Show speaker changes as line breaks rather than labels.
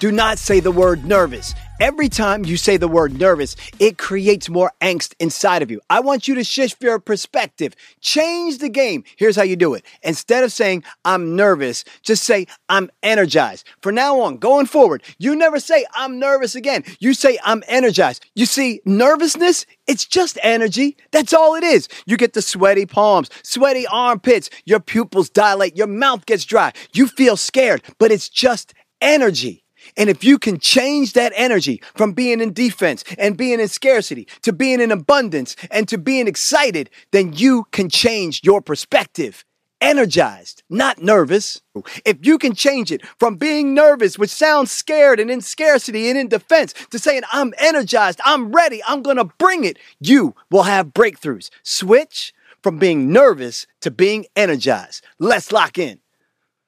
Do not say the word nervous. Every time you say the word nervous, it creates more angst inside of you. I want you to shift your perspective. Change the game. Here's how you do it. Instead of saying, I'm nervous, just say, I'm energized. For now on, going forward, you never say, I'm nervous again. You say, I'm energized. You see, nervousness, it's just energy. That's all it is. You get the sweaty palms, sweaty armpits, your pupils dilate, your mouth gets dry. You feel scared, but it's just energy. And if you can change that energy from being in defense and being in scarcity to being in abundance and to being excited, then you can change your perspective. Energized, not nervous. If you can change it from being nervous, which sounds scared and in scarcity and in defense, to saying, I'm energized, I'm ready, I'm gonna bring it, you will have breakthroughs. Switch from being nervous to being energized. Let's lock in.